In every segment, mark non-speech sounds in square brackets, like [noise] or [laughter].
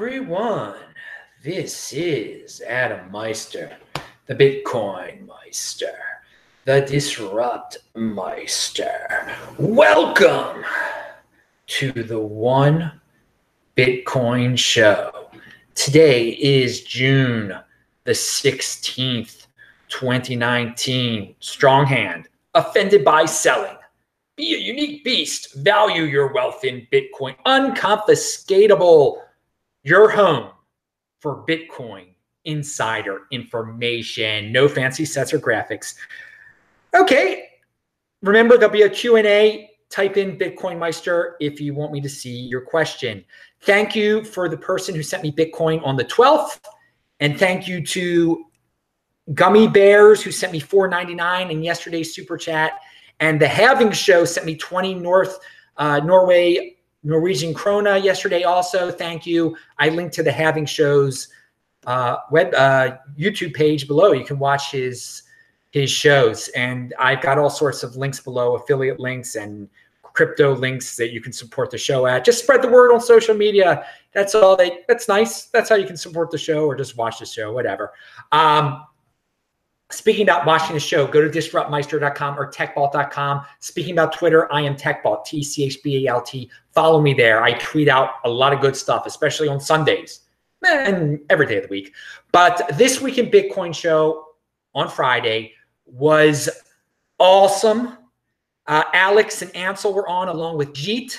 everyone. This is Adam Meister, the Bitcoin Meister, the Disrupt Meister. Welcome to the One Bitcoin Show. Today is June the 16th, 2019. Strong hand, offended by selling. Be a unique beast. Value your wealth in Bitcoin. Unconfiscatable. Your home for Bitcoin insider information. No fancy sets or graphics. Okay. Remember, there'll be a Q&A. Type in Bitcoin Meister if you want me to see your question. Thank you for the person who sent me Bitcoin on the 12th. And thank you to Gummy Bears who sent me 4.99 in yesterday's super chat. And the Halving Show sent me 20 North uh, Norway Norwegian Krona yesterday. Also, thank you. I linked to the Halving Show's uh, web uh, YouTube page below. You can watch his his shows, and I've got all sorts of links below, affiliate links and crypto links that you can support the show at. Just spread the word on social media. That's all. They that's nice. That's how you can support the show, or just watch the show, whatever. Um, Speaking about watching the show, go to disruptmeister.com or techbalt.com. Speaking about Twitter, I am techbalt, T C H B A L T. Follow me there. I tweet out a lot of good stuff, especially on Sundays and every day of the week. But this week in Bitcoin show on Friday was awesome. Uh, Alex and Ansel were on along with Jeet.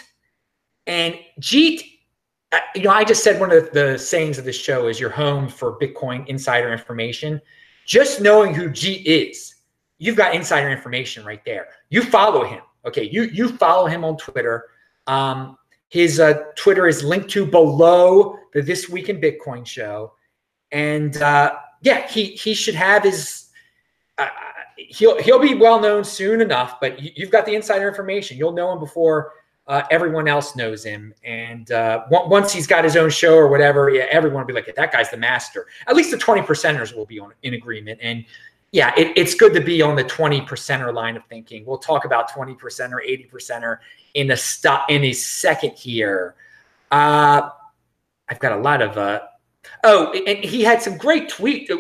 And Jeet, uh, you know, I just said one of the, the sayings of this show is your home for Bitcoin insider information just knowing who G is, you've got insider information right there. You follow him. Okay. You, you follow him on Twitter. Um, his uh, Twitter is linked to below the This Week in Bitcoin show. And uh, yeah, he, he should have his, uh, he'll, he'll be well known soon enough, but you, you've got the insider information. You'll know him before uh, everyone else knows him. And uh, once he's got his own show or whatever, yeah, everyone will be like, that guy's the master. At least the 20 percenters will be on in agreement. And yeah, it, it's good to be on the 20 percenter line of thinking. We'll talk about 20 percent or 80 percenter in a stop in a second here. Uh, I've got a lot of uh, oh, and he had some great tweet.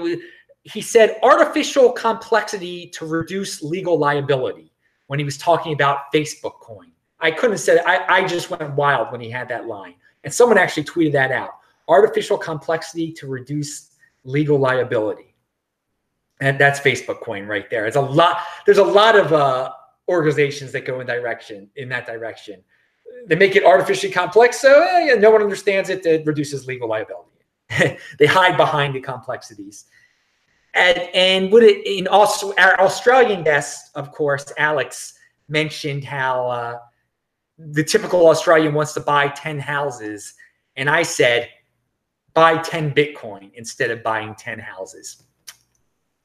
He said artificial complexity to reduce legal liability when he was talking about Facebook coin. I couldn't have said it. I, I just went wild when he had that line. And someone actually tweeted that out. Artificial complexity to reduce legal liability. And that's Facebook coin right there. It's a lot. There's a lot of uh, organizations that go in direction in that direction. They make it artificially complex, so eh, yeah, no one understands it. It reduces legal liability. [laughs] they hide behind the complexities. And, and would it in also our Australian guest, of course, Alex mentioned how uh, the typical Australian wants to buy 10 houses. And I said, buy 10 Bitcoin instead of buying 10 houses.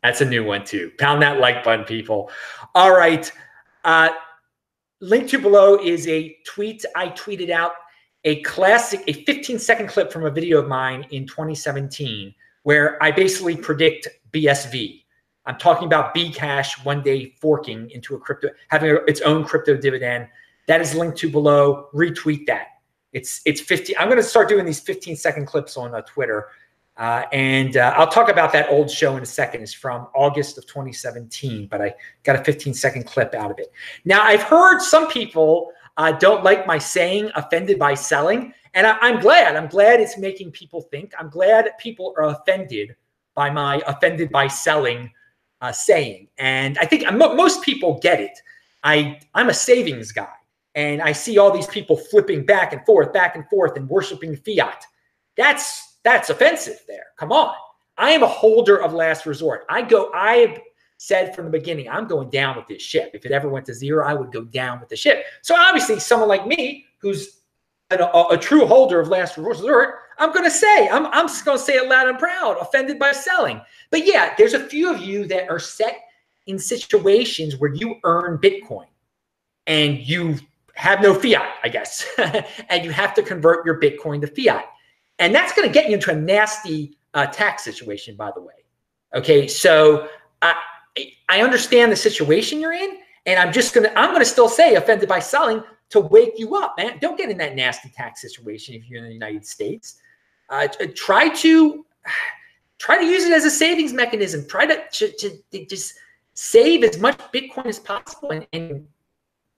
That's a new one too. Pound that like button, people. All right. Uh, link to below is a tweet I tweeted out a classic, a 15 second clip from a video of mine in 2017 where I basically predict BSV. I'm talking about Bcash one day forking into a crypto, having its own crypto dividend that is linked to below. Retweet that. It's it's 50. I'm going to start doing these 15 second clips on uh, Twitter. Uh, and uh, I'll talk about that old show in a second. It's from August of 2017, but I got a 15 second clip out of it. Now, I've heard some people uh, don't like my saying offended by selling. And I, am glad. I'm glad it's making people think. I'm glad people are offended by my offended by selling uh, saying. And I think most people get it. I, I'm a savings guy and I see all these people flipping back and forth, back and forth, and worshiping fiat. That's that's offensive. There, come on. I am a holder of last resort. I go. I said from the beginning, I'm going down with this ship. If it ever went to zero, I would go down with the ship. So obviously, someone like me, who's a, a, a true holder of last resort, I'm going to say, I'm, I'm just going to say it loud and proud, offended by selling. But yeah, there's a few of you that are set in situations where you earn Bitcoin and you have no fiat, I guess, [laughs] and you have to convert your Bitcoin to fiat. And that's going to get you into a nasty uh, tax situation, by the way. Okay, so I, I understand the situation you're in, and I'm just gonna I'm gonna still say offended by selling to wake you up, man. Don't get in that nasty tax situation if you're in the United States. Uh, try to [sighs] try to use it as a savings mechanism. Try to, to, to just save as much Bitcoin as possible and, and,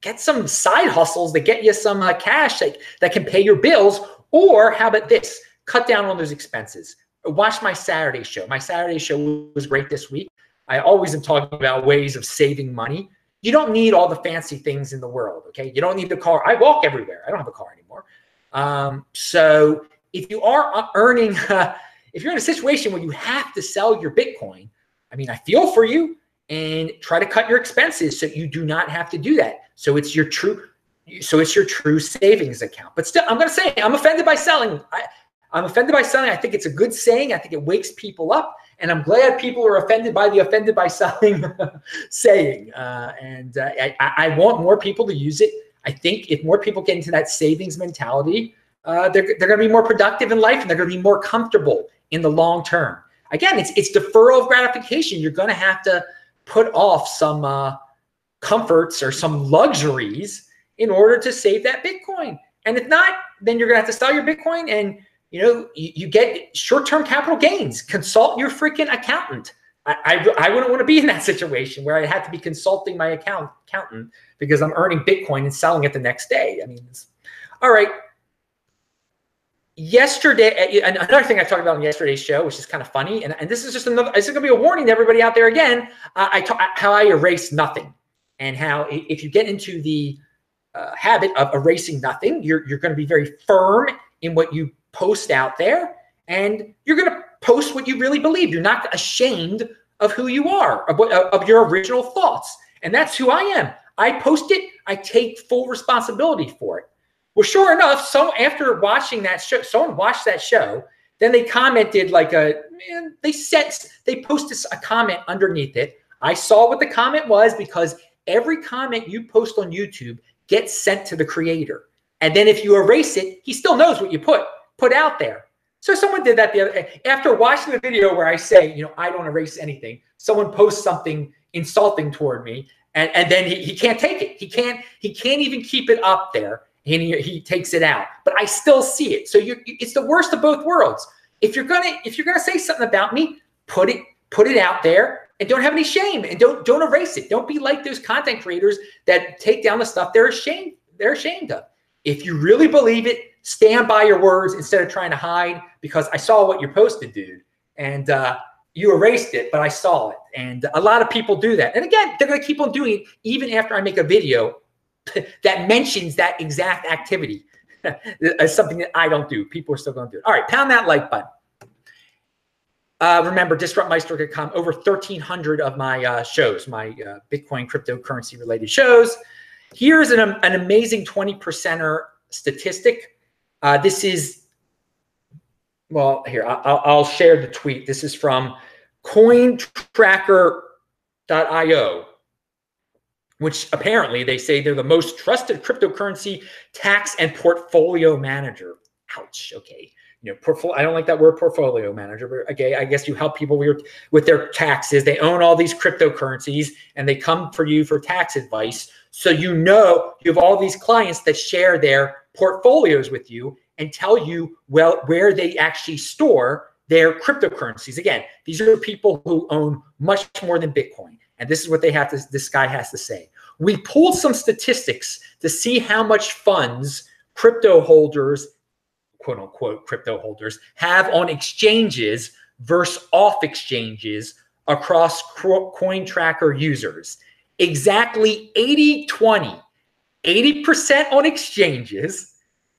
get some side hustles that get you some uh, cash that, that can pay your bills. Or how about this? Cut down on those expenses. Watch my Saturday show. My Saturday show was great this week. I always am talking about ways of saving money. You don't need all the fancy things in the world. Okay. You don't need the car. I walk everywhere. I don't have a car anymore. Um, so if you are uh, earning, uh, [laughs] if you're in a situation where you have to sell your Bitcoin, I mean, I feel for you and try to cut your expenses so you do not have to do that. So it's your true, so it's your true savings account. But still, I'm going to say I'm offended by selling. I, I'm offended by selling. I think it's a good saying. I think it wakes people up. And I'm glad people are offended by the offended by [laughs] selling saying. Uh, and uh, I, I, want more people to use it. I think if more people get into that savings mentality, uh, they're, they're going to be more productive in life and they're going to be more comfortable in the long term. Again, it's, it's deferral of gratification. You're going to have to put off some uh, comforts or some luxuries in order to save that Bitcoin. And if not, then you're to have to sell your Bitcoin and you know, you, you get short-term capital gains. Consult your freaking accountant. I, I, I wouldn't want to be in that [laughs] situation where I had to be consulting my account accountant because I'm earning Bitcoin and selling it the next day. I mean, all right. Yesterday, another thing I talked about in yesterday's show, which is kind of funny, and, and this is just another, this is going to be a warning to everybody out there again. Uh, I talk how I erase nothing and how if you get into the uh, habit of erasing nothing, you're, you're going to be very firm in what you post out there and you're going to post what you really believe. You're not ashamed of who you are, of, of your original thoughts. And that's who I am. I post it, I take full responsibility for it. Well, sure enough, so after watching that show, someone watched that show, then they commented like a man, they sent they posted a comment underneath it. I saw what the comment was because every comment you post on YouTube gets sent to the creator. And then if you erase it, he still knows what you put put out there. So someone did that the other after watching the video where I say, you know, I don't erase anything. Someone posts something insulting toward me, and, and then he, he can't take it. He can't he can't even keep it up there, and he, he takes it out. But I still see it. So you it's the worst of both worlds. If you're gonna if you're gonna say something about me, put it put it out there and don't have any shame and don't don't erase it. Don't be like those content creators that take down the stuff they're ashamed they're ashamed of. If you really believe it, stand by your words instead of trying to hide because I saw what you posted, dude. And uh, you erased it, but I saw it. And a lot of people do that. And again, they're going to keep on doing it even after I make a video [laughs] that mentions that exact activity [laughs] as something that I don't do. People are still going to do it. All right, pound that like button. Uh, remember, disruptmeister.com, over 1,300 of my uh, shows, my uh, Bitcoin cryptocurrency related shows. Here's an, an amazing 20 percenter statistic uh, this is, well, here, I'll, I'll share the tweet. This is from cointracker.io, which apparently they say they're the most trusted cryptocurrency tax and portfolio manager. Ouch. Okay. You know, portfolio. I don't like that word portfolio manager, but okay, I guess you help people with, with their taxes. They own all these cryptocurrencies and they come for you for tax advice. So you know you have all these clients that share their portfolios with you and tell you well where they actually store their cryptocurrencies. Again, these are people who own much more than Bitcoin. And this is what they have to this guy has to say. We pulled some statistics to see how much funds crypto holders, quote unquote crypto holders, have on exchanges versus off exchanges across coin tracker users. Exactly 80 20 80% on exchanges,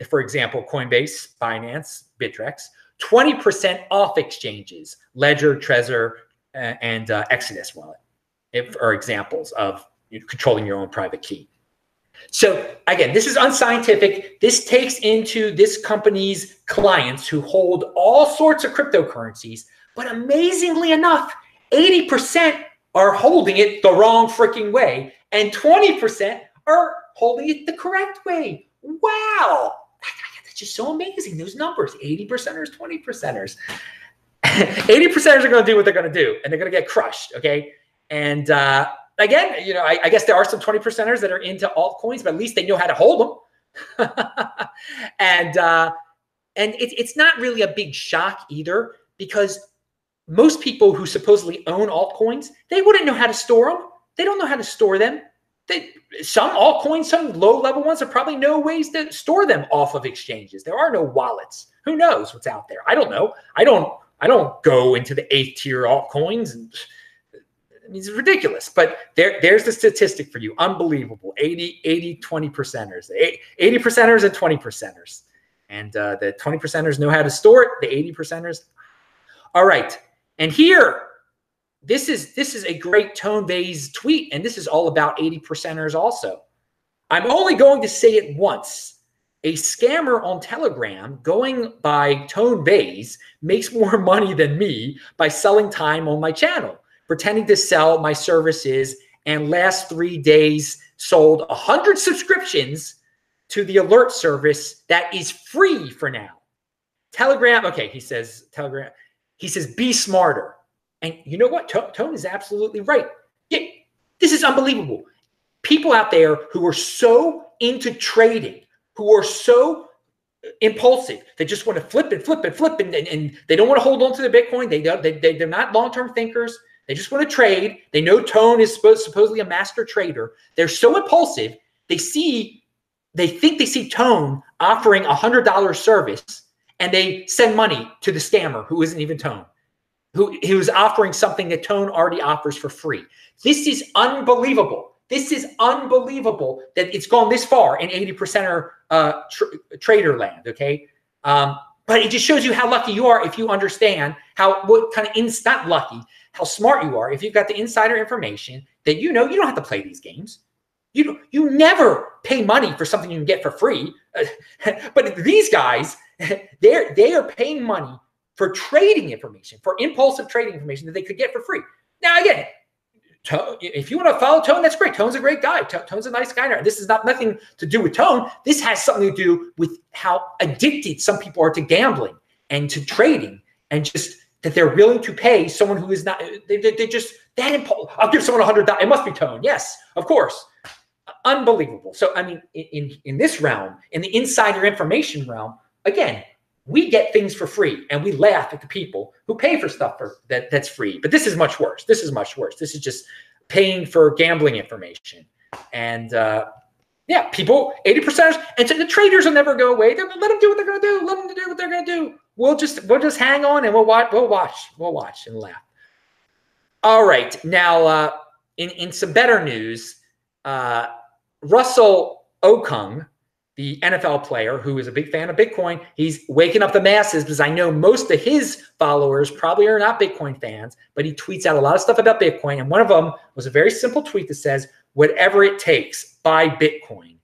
for example, Coinbase, Binance, Bittrex, 20% off exchanges, Ledger, Trezor, and uh, Exodus Wallet, if, are examples of controlling your own private key. So again, this is unscientific. This takes into this company's clients who hold all sorts of cryptocurrencies, but amazingly enough, 80% are holding it the wrong freaking way, and 20% are holding it the correct way. Wow. That's just so amazing. Those numbers 80 percenters, 20 percenters. [laughs] 80 percenters are going to do what they're going to do and they're going to get crushed. Okay. And uh, again, you know, I, I guess there are some 20 percenters that are into altcoins, but at least they know how to hold them. [laughs] and, uh, and it, it's not really a big shock either because most people who supposedly own altcoins, they wouldn't know how to store them. They don't know how to store them. They, some altcoins, some low level ones, are probably no ways to store them off of exchanges. There are no wallets. Who knows what's out there? I don't know. I don't. I don't go into the eighth tier altcoins and I mean, it's ridiculous, but there, there's the statistic for you. Unbelievable. 80, 80, 20 percenters, 80 percenters and 20 percenters. And uh, the 20 percenters know how to store it. The 80 percenters. All right. And here, this is this is a great Tone Vays tweet, and this is all about 80 percenters also. I'm only going to say it once. A scammer on Telegram going by Tone Vays makes more [laughs] money than me by selling time on my channel pretending to sell my services and last three days sold 100 subscriptions to the alert service that is free for now. Telegram, okay, he says, Telegram, he says, be smarter. And you know what? Tone is absolutely right. Yeah, this is unbelievable. People out there who are so into trading, who are so impulsive, they just want to flip and flip and flip, and, and, and they don't want to hold on to the Bitcoin. They, they, they, they're not long term thinkers. They just want to trade. They know Tone is supposed, supposedly a master trader. They're so impulsive. They see, they think they see Tone offering a hundred dollar service, and they send money to the scammer who isn't even Tone, who who's offering something that Tone already offers for free. This is unbelievable. This is unbelievable that it's gone this far in 80 percenter uh, tr- trader land. Okay. Um, but it just shows you how lucky you are if you understand how what kind of ins not lucky how smart you are if you've got the insider information that you know you don't have to play these games. You you never pay money for something you can get for free. [laughs] but these guys, [laughs] they're they are paying money for trading information, for impulsive trading information that they could get for free. Now again, if you want to follow Tone, that's great. Tone's a great guy. Tone's a nice guy. This is not nothing to do with Tone. This has something to do with how addicted some people are to gambling and to trading and just that they're willing to pay someone who is not they, they, they just that impulse i'll give someone a hundred it must be tone yes of course. Unbelievable. So i mean in in this realm in the insider information realm again we get things for free and we laugh at the people who pay for stuff for that that's free. But this is much worse. This is much worse. This is just paying for gambling information. And uh yeah, people, 80%, and so the traders will never go away. They're, let them do what they're going to do. Let them do what they're going to do we'll just we'll just hang on and we'll watch we'll watch we'll watch and laugh. All right, now uh, in in some better news, uh, Russell Okung, the NFL player who is a big fan of Bitcoin, he's waking up the masses because I know most of his followers probably are not Bitcoin fans, but he tweets out a lot of stuff about Bitcoin, and one of them was a very simple tweet that says, "Whatever it takes, buy Bitcoin,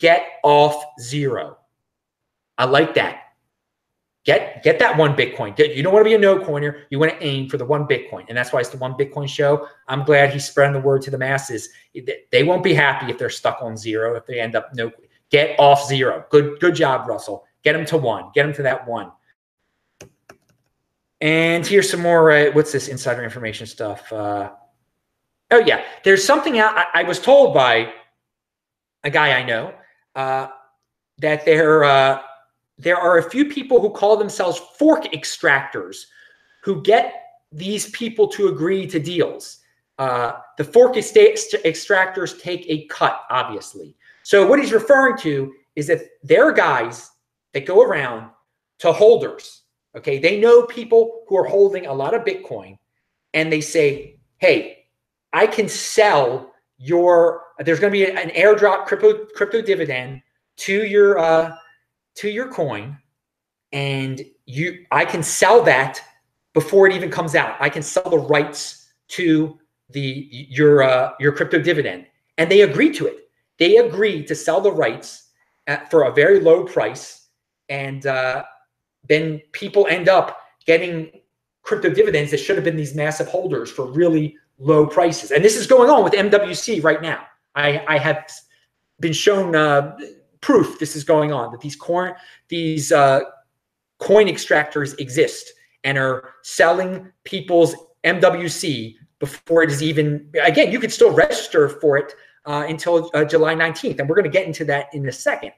get off zero." I like that. Get get that one Bitcoin. You don't want to be a no coiner. You want to aim for the one Bitcoin, and that's why it's the one Bitcoin show. I'm glad he's spreading the word to the masses. They won't be happy if they're stuck on zero. If they end up no, get off zero. Good good job, Russell. Get them to one. Get them to that one. And here's some more. Uh, what's this insider information stuff? Uh, oh yeah, there's something out. I, I, was told by a guy I know uh, that there uh, there are a few people who call themselves fork extractors who get these people to agree to deals. Uh, the fork extractors take a cut, obviously. So, what he's referring to is that there are guys that go around to holders. Okay. They know people who are holding a lot of Bitcoin and they say, hey, I can sell your, there's going to be an airdrop crypto, crypto dividend to your, uh, to your coin and you I can sell that before it even comes out. I can sell the rights to the your uh, your crypto dividend, and they agree to it. They agree to sell the rights at, for a very low price, and uh, then people end up getting crypto dividends that should have been these massive holders for really low prices. And this is going on with MWC right now. I, I have been shown uh, proof this is going on that these coin these uh, coin extractors exist and are selling people's MWC before it is even again you could still register for it uh, until uh, July 19th and we're going to get into that in a second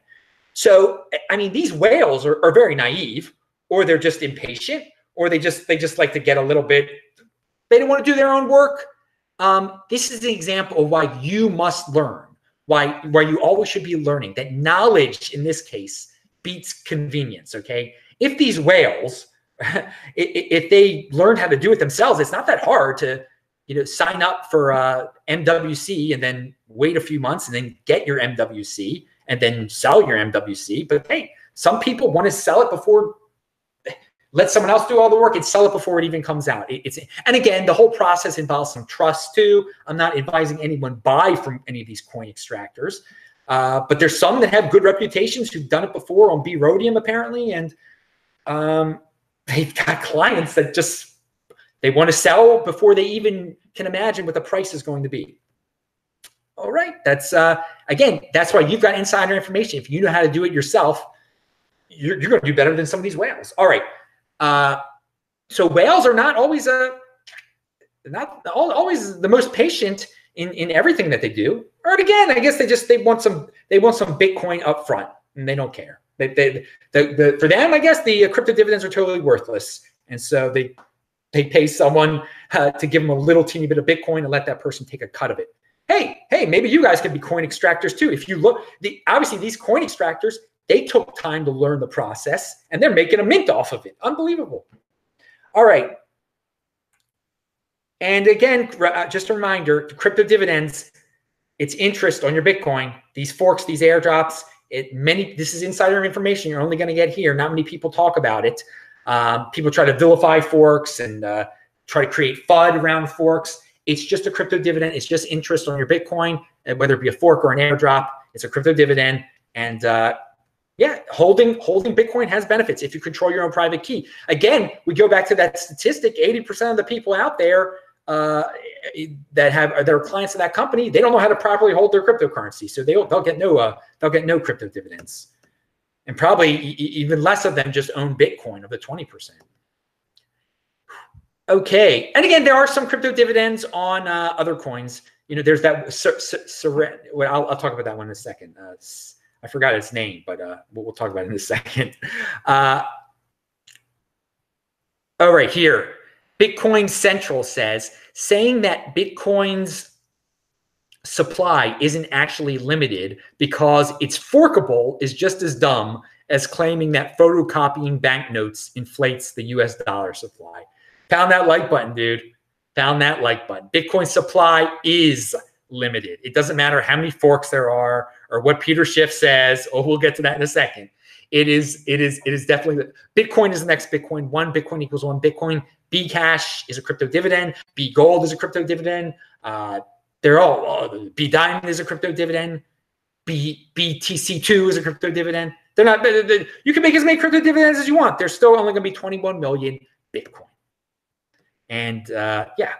So, I mean, these whales are, are very naive, or they're just impatient, or they just they just like to get a little bit. They don't want to do their own work. Um, this is an example of why you must learn. Why why you always should be learning that knowledge in this case beats convenience. Okay, if these whales, [laughs] if they learned how to do it themselves, it's not that hard to you know sign up for uh, MWC and then wait a few months and then get your MWC and then sell your MWC. But hey, some people want to sell it before let someone else do all the work and sell it before it even comes out. It, it's and again, the whole process involves some trust too. I'm not advising anyone buy from any of these coin extractors, uh, but there's some that have good reputations who've done it before on B Rhodium apparently, and um, [laughs] they've got clients that just they want to sell before they even can imagine what the price is going to be. All right, that's uh, again, that's why you've got insider information. If you know how to do it yourself, you're, you're going to do better than some of these whales. All right. Uh, so whales are not always a uh, not always the most patient in in everything that they do. Or again, I guess they just they want some they want some Bitcoin up front and they don't care. They, they the, the for them, I guess the uh, crypto dividends are totally worthless, and so they they pay someone uh, to give them a little teeny bit of Bitcoin and let that person take a cut of it. Hey, hey, maybe you guys could be coin extractors too. If you look, the obviously these coin extractors they took time to learn the process and they're making a mint off of it. Unbelievable. All right. And again, uh, just a reminder, crypto dividends, it's interest on your Bitcoin. These forks, these airdrops, it many this is insider information you're only going to get here. Not many people talk about it. Um, people try to vilify forks and uh, try to create FUD around forks. It's just a crypto dividend. It's just interest on your Bitcoin, whether it be a fork or an airdrop. It's a crypto dividend, and uh, yeah, holding holding Bitcoin has benefits if you control your own private key. Again, we go back to that statistic: eighty percent of the people out there uh, that have that are clients of that company, they don't know how to properly hold their cryptocurrency, so they'll they'll get no uh, they'll get no crypto dividends, and probably even less of them just own Bitcoin of the twenty percent. Okay, and again, there are some crypto dividends on uh, other coins. You know, there's that. Sur- well, I'll, I'll, talk about that one in a second. Uh, I forgot its name, but uh, we'll, talk about it in a [laughs] second. Uh, all right, here. Bitcoin Central says saying that Bitcoin's supply isn't actually limited because it's forkable is just as dumb as claiming that photocopying banknotes inflates the US dollar supply. Pound that like button, dude. Pound that like button. Bitcoin supply is limited. It doesn't matter how many forks there are or what Peter Schiff says. Oh, we'll get to that in a second. It is, it is, it is definitely Bitcoin is the next Bitcoin. One Bitcoin equals one Bitcoin. B Cash is a crypto dividend. B Gold is a crypto dividend. Uh, they're all uh, B Diamond is a crypto dividend. B BTC2 is a crypto dividend. They're not. They're, they're, you can make as many crypto dividends as you want. There's still only going to be 21 million Bitcoin. And uh, yeah,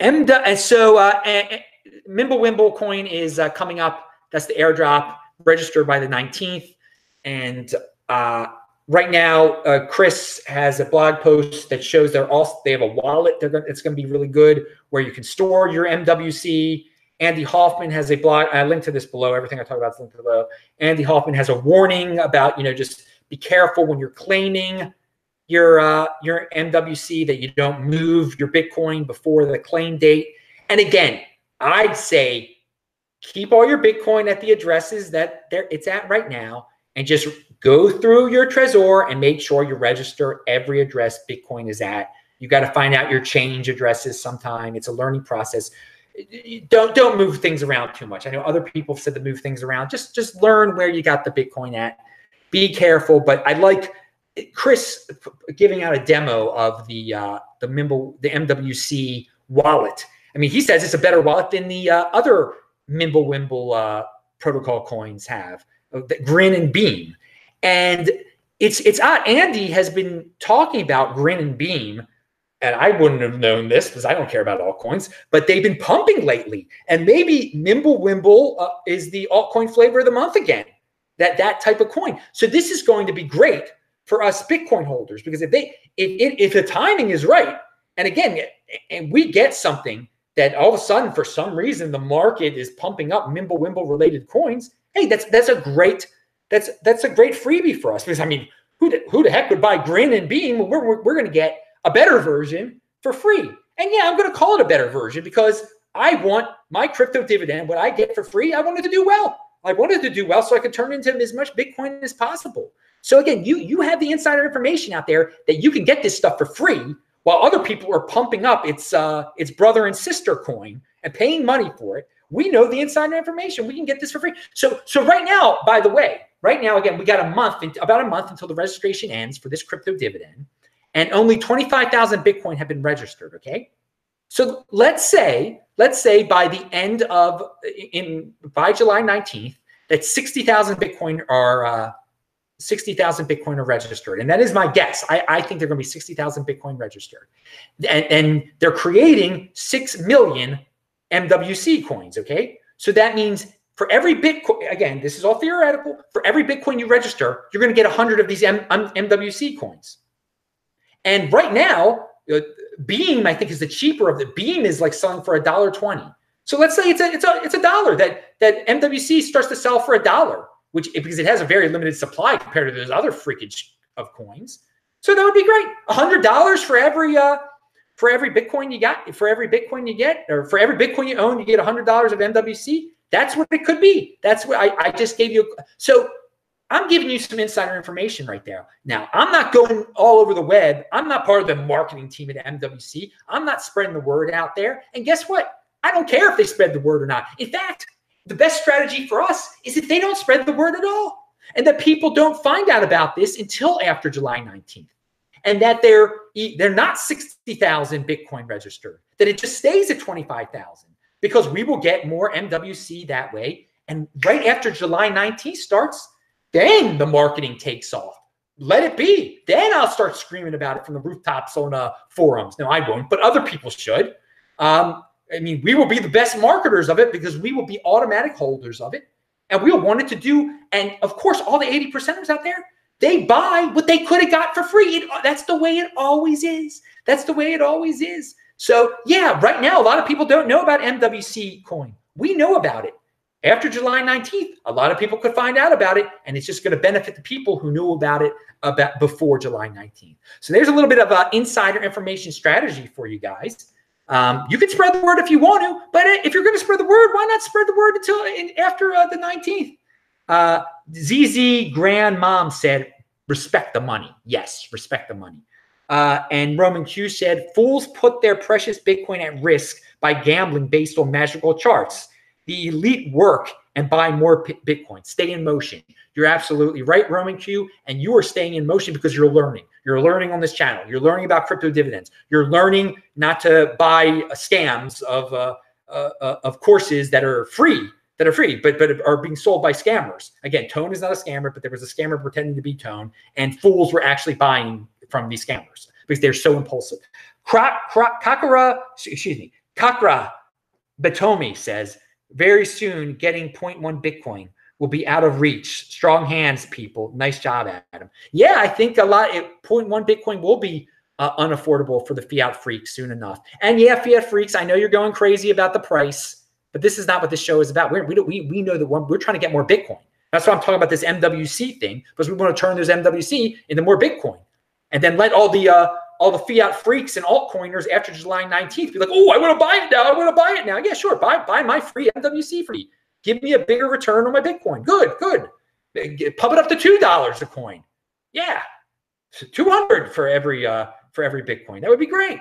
M. And so uh, Mimblewimble coin is uh, coming up. That's the airdrop. Registered by the 19th. And uh, right now, uh, Chris has a blog post that shows they're also they have a wallet. They're gonna, it's going to be really good where you can store your MWC. Andy Hoffman has a blog. I link to this below. Everything I talk about is linked below. Andy Hoffman has a warning about you know just be careful when you're claiming your uh, your MWC that you don't move your Bitcoin before the claim date. And again, I'd say keep all your Bitcoin at the addresses that it's at right now, and just go through your Trezor and make sure you register every address Bitcoin is at. You got to find out your change addresses sometime. It's a learning process. Don't don't move things around too much. I know other people said to move things around. Just just learn where you got the Bitcoin at. Be careful, but I like Chris giving out a demo of the uh, the Mimble the MWC wallet. I mean, he says it's a better wallet than the uh, other Mimblewimble uh, protocol coins have, uh, Grin and Beam, and it's it's odd. Andy has been talking about Grin and Beam, and I wouldn't have known this because I don't care about altcoins, but they've been pumping lately, and maybe Mimblewimble uh, is the altcoin flavor of the month again. That that type of coin. So this is going to be great for us Bitcoin holders because if they if if, if the timing is right, and again, and we get something that all of a sudden for some reason the market is pumping up Mimblewimble related coins, hey, that's that's a great that's that's a great freebie for us because I mean, who the, who the heck would buy Grin and Beam? We're, we're, we're going to get a better version for free. And yeah, I'm going to call it a better version because I want my crypto dividend, what I get for free, I wanted to do well. I wanted to do well so I could turn into as much Bitcoin as possible. So again, you you have the insider information out there that you can get this stuff for free while other people are pumping up its uh, its brother and sister coin and paying money for it. We know the insider information. We can get this for free. So so right now, by the way, right now again, we got a month about a month until the registration ends for this crypto dividend, and only twenty five thousand Bitcoin have been registered. Okay, so let's say let's say by the end of in by July nineteenth that sixty thousand Bitcoin are. Uh, 60,000 Bitcoin are registered. And that is my guess. I, I think they're going to be 60,000 Bitcoin registered. And, and they're creating 6 million MWC coins. Okay. So that means for every Bitcoin, again, this is all theoretical. For every Bitcoin you register, you're going to get 100 of these M, M, MWC coins. And right now, uh, Beam, I think, is the cheaper of the Beam is like selling for a dollar twenty. So let's say it's a it's a it's a dollar that that MWC starts to sell for a dollar which because it has a very limited supply compared to those other freakage of coins. So that would be great. hundred dollars for every uh for every Bitcoin you got, for every Bitcoin you get, or for every Bitcoin you own, you get hundred dollars of MWC. That's what it could be. That's what I, I just gave you. So I'm giving you some insider information right there. Now, I'm not going all over the web. I'm not part of the marketing team at MWC. I'm not spreading the word out there. And guess what? I don't care if they spread the word or not. In fact, the best strategy for us is if they don't spread the word at all and that people don't find out about this until after July 19th and that they're they're not 60,000 Bitcoin registered, that it just stays at 25,000 because we will get more MWC that way. And right after July 19th starts, then the marketing takes off. Let it be. Then I'll start screaming about it from the rooftops on uh, forums. No, I won't, but other people should. Um, I mean, we will be the best marketers of it because we will be automatic holders of it. And we'll want it to do. And of course, all the 80 percenters out there, they buy what they could have got for free. It, that's the way it always is. That's the way it always is. So, yeah, right now, a lot of people don't know about MWC coin. We know about it. After July 19th, a lot of people could find out about it, and it's just going to benefit the people who knew about it about before July 19th. So there's a little bit of uh, insider information strategy for you guys. Um, you can spread the word if you want to, but if you're going to spread the word, why not spread the word until in, after uh, the 19th? Uh, ZZ Grandmom said, respect the money. Yes, respect the money. Uh, and Roman Q said, fools put their precious Bitcoin at risk by gambling based on magical charts. The elite work and buy more Bitcoin. Stay in motion. You're absolutely right, Roman Q. And you are staying in motion because you're learning. You're learning on this channel. You're learning about crypto dividends. You're learning not to buy uh, scams of uh, uh, uh, of courses that are free, that are free, but but are being sold by scammers. Again, Tone is not a scammer, but there was a scammer pretending to be Tone, and fools were actually buying from these scammers because they're so impulsive. Croc, croc, Kakara, excuse me, Kakra Batomi says very soon getting 0.1 Bitcoin will be out of reach. Strong hands, people. Nice job, Adam. Yeah, I think a lot. 0.1 Bitcoin will be uh, unaffordable for the fiat freaks soon enough. And yeah, fiat freaks, I know you're going crazy about the price, but this is not what this show is about. We're, we we we know that we're, we're trying to get more Bitcoin. That's why I'm talking about this MWC thing because we want to turn those MWC into more Bitcoin, and then let all the uh, all the fiat freaks and altcoiners after July 19th be like, oh, I want to buy it now. I want to buy it now. Yeah, sure. Buy buy my free MWC for me. Give me a bigger return on my Bitcoin. Good, good. Pump it up to two dollars a coin. Yeah, two hundred for every uh, for every Bitcoin. That would be great.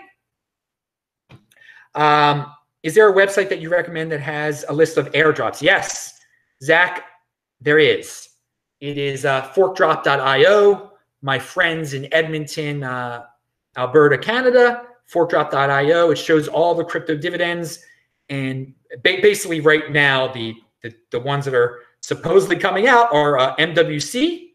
Um, is there a website that you recommend that has a list of airdrops? Yes, Zach, there is. It is uh, forkdrop.io. My friends in Edmonton, uh, Alberta, Canada, forkdrop.io. It shows all the crypto dividends. And basically, right now, the the, the ones that are supposedly coming out are uh, MWC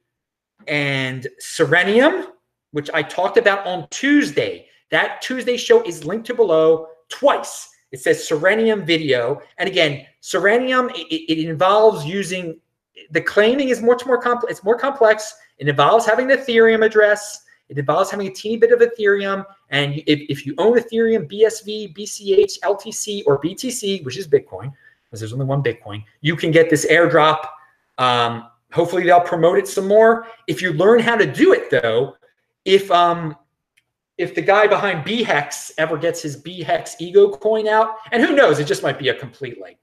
and Serenium, which I talked about on Tuesday. That Tuesday show is linked to below twice. It says Serenium video. And again, Serenium, it, it involves using the claiming is much more complex. It's more complex. It involves having the Ethereum address. It involves having a teeny bit of Ethereum. And if, if you own Ethereum, BSV, BCH, LTC, or BTC, which is Bitcoin, because there's only one Bitcoin, you can get this airdrop um, hopefully they'll promote it some more. If you learn how to do it though, if um if the guy behind BHEX ever gets his BHEX ego coin out, and who knows, it just might be a complete like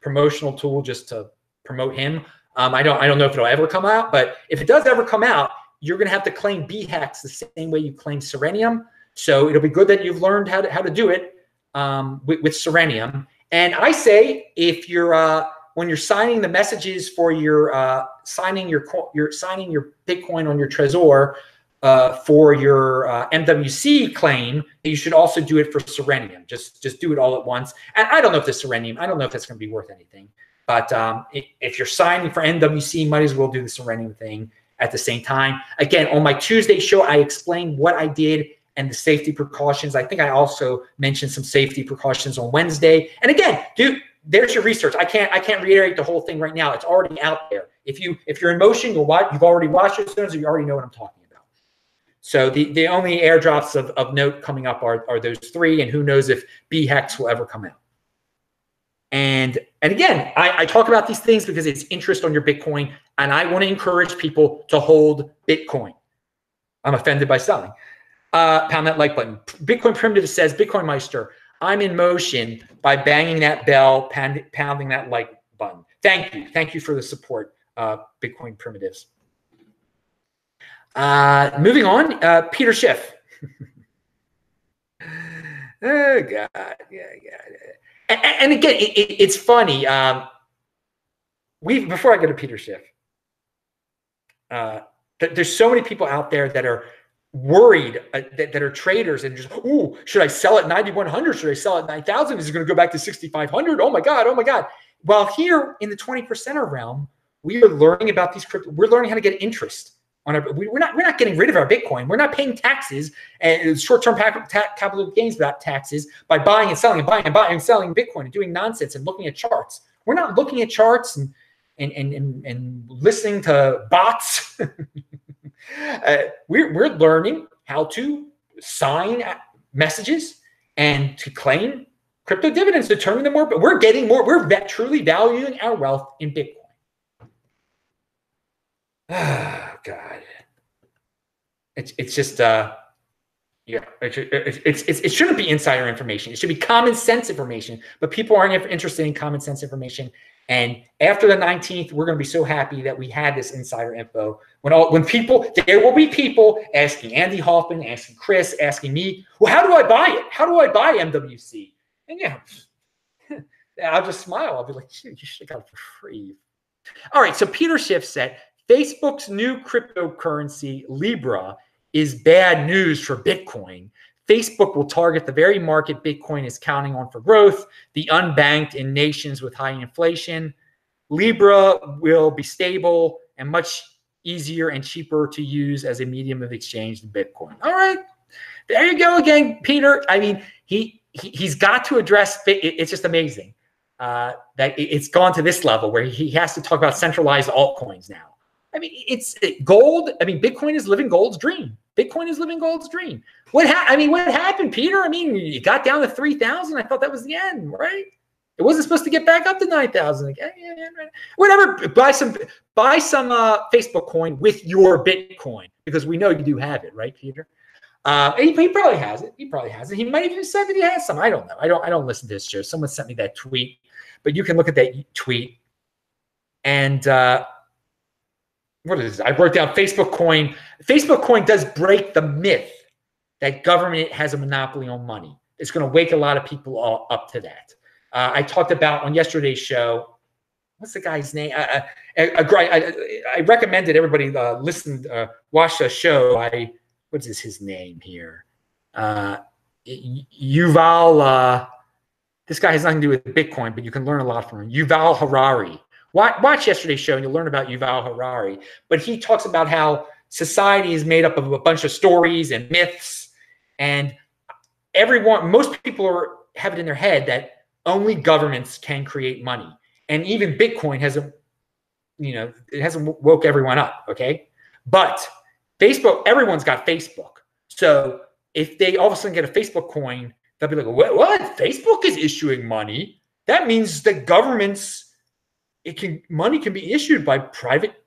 promotional tool just to promote him. Um, I don't I don't know if it'll ever come out, but if it does ever come out, you're gonna have to claim BHEX the same way you claim Serenium. So it'll be good that you've learned how to how to do it um, with, with Serenium. And I say if you're uh, when you're signing the messages for your uh, signing your your signing your Bitcoin on your Trezor uh, for your uh, MWC claim, you should also do it for Serenium. Just just do it all at once. And I don't know if the Serenium, I don't know if that's going to be worth anything. But um, if you're signing for MWC, might as well do the Serenium thing at the same time. Again, on my Tuesday show, I explained what I did and the safety precautions. I think I also mentioned some safety precautions on Wednesday. And again, dude, there's your research. I can't I can't reiterate the whole thing right now. It's already out there. If you if you're in motion, you'll watch, you've already watched it, so you already know what I'm talking about. So the the only airdrops of, of note coming up are, are those three, and who knows if BHEX will ever come out. And and again, I, I talk about these things because it's interest on your Bitcoin, and I want to encourage people to hold Bitcoin. I'm offended by selling. Uh, pound that like button. Bitcoin Primitive says, Bitcoin Meister, I'm in motion by banging that bell, pound, pounding that like button. Thank you. Thank you for the support, uh, Bitcoin primitives. Uh, moving on, uh, Peter Schiff. [laughs] oh, God. Yeah, yeah. And, and again, it, it, it's funny. Um, we Before I go to Peter Schiff, uh, there's so many people out there that are worried uh, that, that are traders and just, oh, should I sell at 9,100? Should I sell at 9,000? Is it going to go back to 6,500? Oh my God. Oh my God. Well, here in the 20 percenter realm, we are learning about these crypto. We're learning how to get interest on our, we, are not, we're not getting rid of our Bitcoin. We're not paying taxes and short-term capital gains without taxes by buying and selling and buying and buying and selling Bitcoin and doing nonsense and looking at charts. We're not looking at charts and, and, and, and, and listening to bots. [laughs] uh, we're, we're learning how to sign messages and to claim crypto dividends to turn them more, but we're getting more, we're truly valuing our wealth in Bitcoin. Oh, [sighs] God. It's, it's just, uh, yeah, it's, it's, it's, it shouldn't be insider information. It should be common sense information, but people aren't interested in common sense information. And after the 19th, we're going to be so happy that we had this insider info. When all when people there will be people asking Andy Hoffman, asking Chris, asking me, well, how do I buy it? How do I buy MWC? And yeah, [laughs] I'll just smile. I'll be like, you should have got it for free. All right. So Peter Schiff said Facebook's new cryptocurrency, Libra, is bad news for Bitcoin Facebook will target the very market Bitcoin is counting on for growth, the unbanked in nations with high inflation. Libra will be stable and much easier and cheaper to use as a medium of exchange than Bitcoin. All right. There you go again, Peter. I mean, he, he he's got to address it's just amazing uh, that it's gone to this level where he has to talk about centralized altcoins now. I mean, it's it, gold. I mean, Bitcoin is living gold's dream. Bitcoin is living gold's dream. What ha- I mean, what happened, Peter? I mean, you got down to three thousand. I thought that was the end, right? It wasn't supposed to get back up to nine thousand again. Whatever. Buy some, buy some uh, Facebook coin with your Bitcoin because we know you do have it, right, Peter? Uh, he, he, probably has it. He probably has it. He might even said that he has some. I don't know. I don't. I don't listen to his show. Someone sent me that tweet, but you can look at that tweet and. Uh, what is it? I wrote down Facebook coin. Facebook coin does break the myth that government has a monopoly on money. It's going to wake a lot of people up to that. Uh, I talked about on yesterday's show. What's the guy's name? I, I, I, I recommended everybody uh, listen, uh, watch the show. I what is his name here? Uh, Yuval. Uh, this guy has nothing to do with Bitcoin, but you can learn a lot from him. Yuval Harari. Watch, watch yesterday's show and you'll learn about Yuval Harari. But he talks about how society is made up of a bunch of stories and myths, and everyone, most people are have it in their head that only governments can create money, and even Bitcoin hasn't, you know, it hasn't woke everyone up. Okay, but Facebook, everyone's got Facebook, so if they all of a sudden get a Facebook coin, they'll be like, what? what? Facebook is issuing money. That means the governments it can money can be issued by private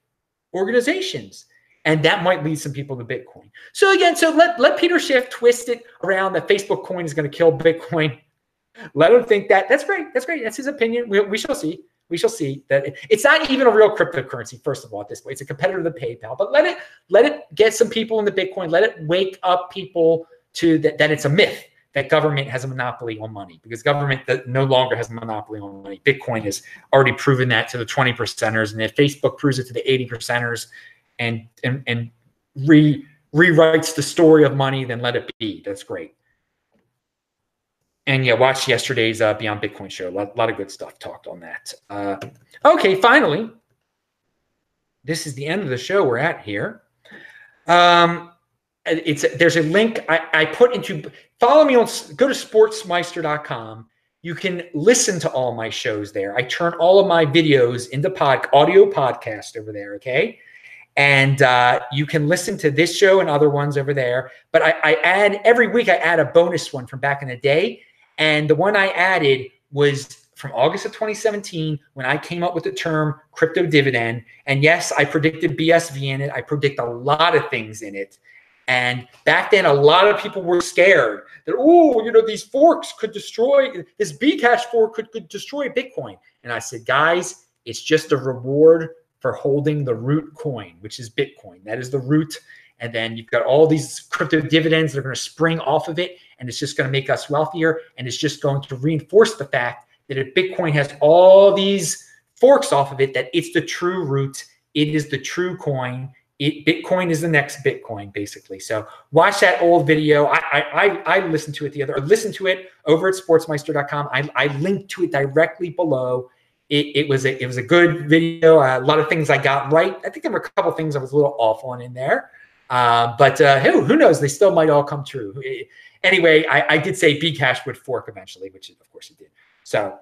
organizations. And that might lead some people to Bitcoin. So again, so let, let Peter Schiff twist it around that Facebook coin is going to kill Bitcoin. [laughs] Let him think that. That's great. That's great. That's his opinion. We, we shall see. We shall see that it, it's not even a real cryptocurrency. First of all, at this point, it's a competitor to PayPal. But let it let it get some people into Bitcoin. Let it wake up people to that, that it's a myth that government has a monopoly on money because government no longer has a monopoly on money. Bitcoin has already proven that to the 20 percenters. And if Facebook proves it to the 80 percenters and and, and re, rewrites the story of money, then let it be. That's great. And yeah, watch yesterday's uh, Beyond Bitcoin show. A lot, lot, of good stuff talked on that. Uh, okay, finally, this is the end of the show we're at here. Um, it's there's a link I, I put into follow me on go to sportsmeister.com you can listen to all my shows there i turn all of my videos into pod audio podcast over there okay and uh, you can listen to this show and other ones over there but I, I add every week i add a bonus one from back in the day and the one i added was from August of 2017 when I came up with the term crypto dividend. And yes, I predicted BSV in it. I predict a lot of things in it. And back then, a lot of people were scared that, oh, you know, these forks could destroy, this Bcash fork could, could destroy Bitcoin. And I said, guys, it's just a reward for holding the root coin, which is Bitcoin. That is the root. And then you've got all these crypto dividends that are going to spring off of it. And it's just going to make us wealthier. And it's just going to reinforce the fact that if Bitcoin has all these forks off of it, that it's the true root, it is the true coin it, Bitcoin is the next Bitcoin, basically. So watch that old video. I I I, listened to it the other. Listen to it over at sportsmeister.com. I I linked to it directly below. It, it was a it was a good video. Uh, a lot of things I got right. I think there were a couple things I was a little off on in there. Uh, but uh, who who knows? They still might all come true. Anyway, I, I did say Bcash would fork eventually, which of course it did. So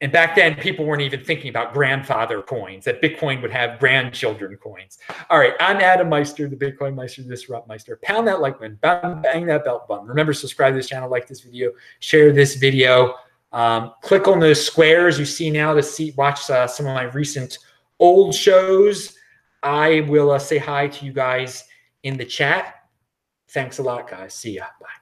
and back then, people weren't even thinking about grandfather coins, that Bitcoin would have grandchildren coins. All right, I'm Adam Meister, the Bitcoin Meister, the Disrupt Meister. Pound that like button, bang, bang that belt button. Remember, subscribe to this channel, like this video, share this video. Um, click on those squares you see now to see watch uh, some of my recent old shows. I will uh, say hi to you guys in the chat. Thanks a lot, guys. See ya. Bye.